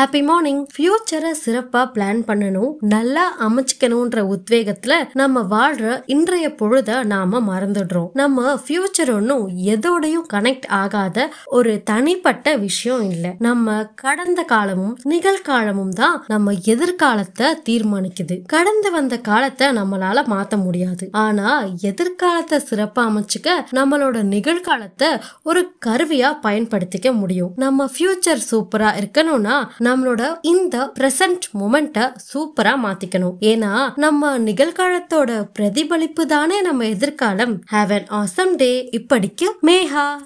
Happy morning ஃபியூச்சரை சிறப்பா plan பண்ணணும் நல்லா அமைச்சுக்கணும்ன்ற உத்வேகத்துல நம்ம வாழ்ற இன்றைய பொழுத நாம மறந்துடுறோம். நம்ம ஃபியூச்சர் ஒன்றும் எதோடையும் கனெக்ட் ஆகாத ஒரு தனிப்பட்ட விஷயம் இல்ல. நம்ம கடந்த காலமும் நிகழ்காலமும் தான் நம்ம எதிர்காலத்தை தீர்மானிக்குது. கடந்து வந்த காலத்தை நம்மளால மாத்த முடியாது. ஆனா எதிர்காலத்தை சிறப்பா அமைச்சுக்க நம்மளோட நிகழ்காலத்தை ஒரு கருவியா பயன்படுத்திக்க முடியும். நம்ம ஃபியூச்சர் சூப்பரா இருக்கணும்னா நம்மளோட இந்த பிரசன்ட் மூமெண்ட்டை சூப்பரா மாத்திக்கணும். ஏன்னா நம்ம நிகழ்காலத்தோட பிரதிபலிப்பு தானே நம்ம எதிர்காலம். ஹாவ் அன் ஆசம் டே இப்படிக்கு மேஹா